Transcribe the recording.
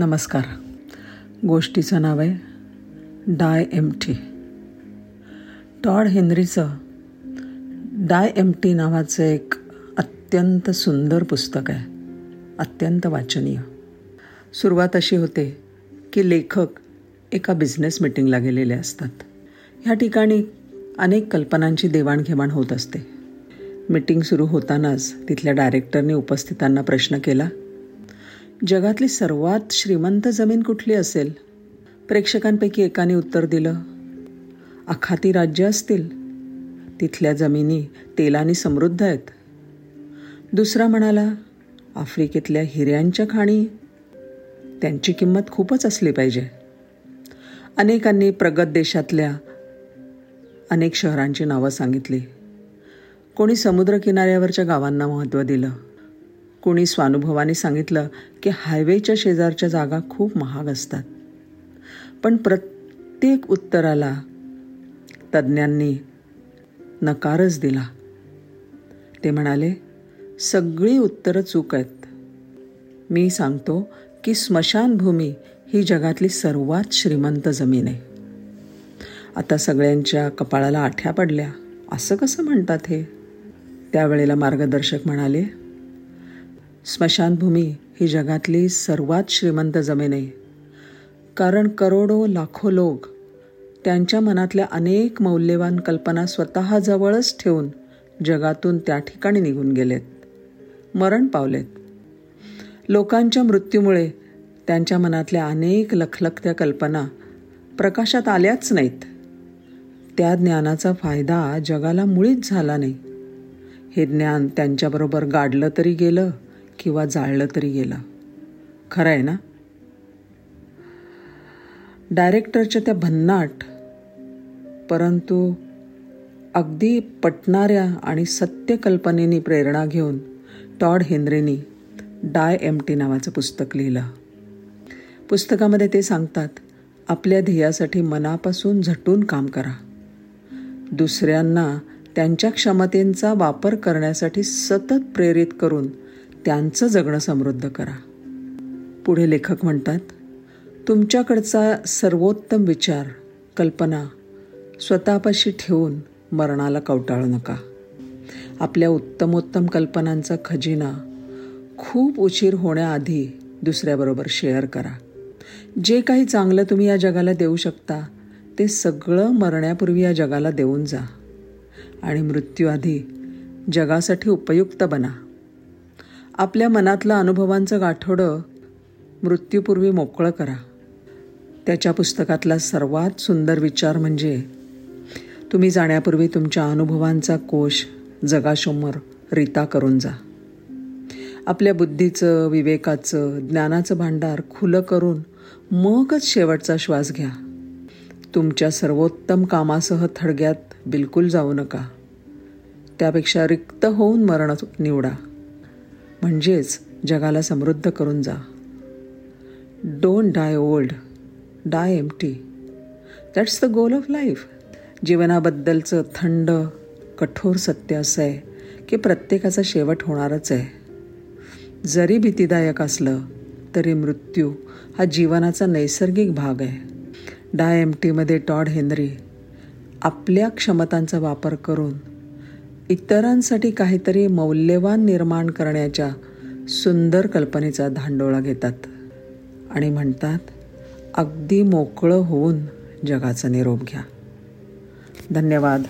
नमस्कार. गोष्टीचं नाव आहे डाय एम टी टॉड हेनरीचं डाय एम टी नावाचं एक अत्यंत सुंदर पुस्तक आहे. अत्यंत वाचनीय. सुरुवात अशी होते की लेखक एका बिझनेस मिटिंगला गेलेले असतात. ह्या ठिकाणी अनेक कल्पनांची देवाणघेवाण होत असते. मीटिंग सुरू होतानाच तिथल्या डायरेक्टरने उपस्थितांना प्रश्न केला जगातली सर्वात श्रीमंत जमीन कुठली असेल? प्रेक्षकांपैकी एकाने उत्तर दिलं आखाती राज्य असतील. तिथल्या जमिनी तेलाने समृद्ध आहेत. दुसरा म्हणाला आफ्रिकेतल्या हिऱ्यांच्या खाणी त्यांची किंमत खूपच असली पाहिजे. अनेकांनी प्रगत देशातल्या अनेक शहरांची नावं सांगितली. कोणी समुद्रकिनाऱ्यावरच्या गावांना महत्त्व दिलं. कोणी स्वानुभवाने सांगितलं की हायवेच्या शेजारच्या जागा खूप महाग असतात. पण प्रत्येक उत्तराला तज्ज्ञांनी नकारच दिला. ते म्हणाले सगळी उत्तरं चूक आहेत. मी सांगतो की स्मशानभूमी ही जगातली सर्वात श्रीमंत जमीन आहे. आता सगळ्यांच्या कपाळाला आठ्या पडल्या. असं कसं म्हणतात हे? त्यावेळेला मार्गदर्शक म्हणाले स्मशानभूमी ही जगातली सर्वात श्रीमंत जमीन आहे. कारण करोडो लाखो लोक त्यांच्या मनातल्या अनेक मौल्यवान कल्पना स्वतःजवळच ठेवून जगातून त्या ठिकाणी निघून गेलेत. मरण पावलेत. लोकांच्या मृत्यूमुळे त्यांच्या मनातल्या अनेक लखलखत्या कल्पना प्रकाशात आल्याच नाहीत. त्या ज्ञानाचा फायदा जगाला मुळीच झाला नाही. हे ज्ञान त्यांच्याबरोबर गाडलं तरी गेलं किंवा जाळलं तरी गेलं. खरं आहे ना? डायरेक्टरच्या त्या भन्नाट परंतु अगदी पटणाऱ्या आणि सत्य कल्पनेनी प्रेरणा घेऊन टॉड हेनरीनी डाय एम टी नावाचं पुस्तक लिहिलं. पुस्तकामध्ये ते सांगतात आपल्या ध्येयासाठी मनापासून झटून काम करा. दुसऱ्यांना त्यांच्या क्षमतेंचा वापर करण्यासाठी सतत प्रेरित करून त्यांचं जगणं समृद्ध करा. पुढे लेखक म्हणतात तुमच्याकडचा सर्वोत्तम विचार कल्पना स्वतःपाशी ठेवून मरणाला कवटाळू नका. आपल्या उत्तमोत्तम कल्पनांचा खजिना खूप उशीर होण्याआधी दुसऱ्याबरोबर शेअर करा. जे काही चांगलं तुम्ही या जगाला देऊ शकता ते सगळं मरण्यापूर्वी या जगाला देऊन जा. आणि मृत्यूआधी जगासाठी उपयुक्त बना. आपल्या मनातलं अनुभवांचं गाठोडं मृत्यूपूर्वी मोकळं करा. त्याच्या पुस्तकातला सर्वात सुंदर विचार म्हणजे तुम्ही जाण्यापूर्वी तुमच्या अनुभवांचा कोश जगासमोर रीता करून जा. आपल्या बुद्धीचं विवेकाचं ज्ञानाचं भांडार खुलं करून मगच शेवटचा श्वास घ्या. तुमच्या सर्वोत्तम कामासह थडग्यात बिलकुल जाऊ नका. त्यापेक्षा रिक्त होऊन मरण निवडा. म्हणजेच जगाला समृद्ध करून जा. Don't die old die empty that's the goal of life जीवनाबद्दलचं थंड कठोर सत्य असं आहे की प्रत्येकाचा शेवट होणारच आहे. जरी भीतीदायक असलं तरी मृत्यू हा जीवनाचा नैसर्गिक भाग आहे. डाय एम टीमध्ये टॉड हेनरी आपल्या क्षमतांचा वापर करून इतरांसाठी काहीतरी मौल्यवान निर्माण करण्याच्या सुंदर कल्पनेचा धांडोळा घेतात आणि म्हणतात अगदी मोकळं होऊन जगाचा निरोप घ्या. धन्यवाद.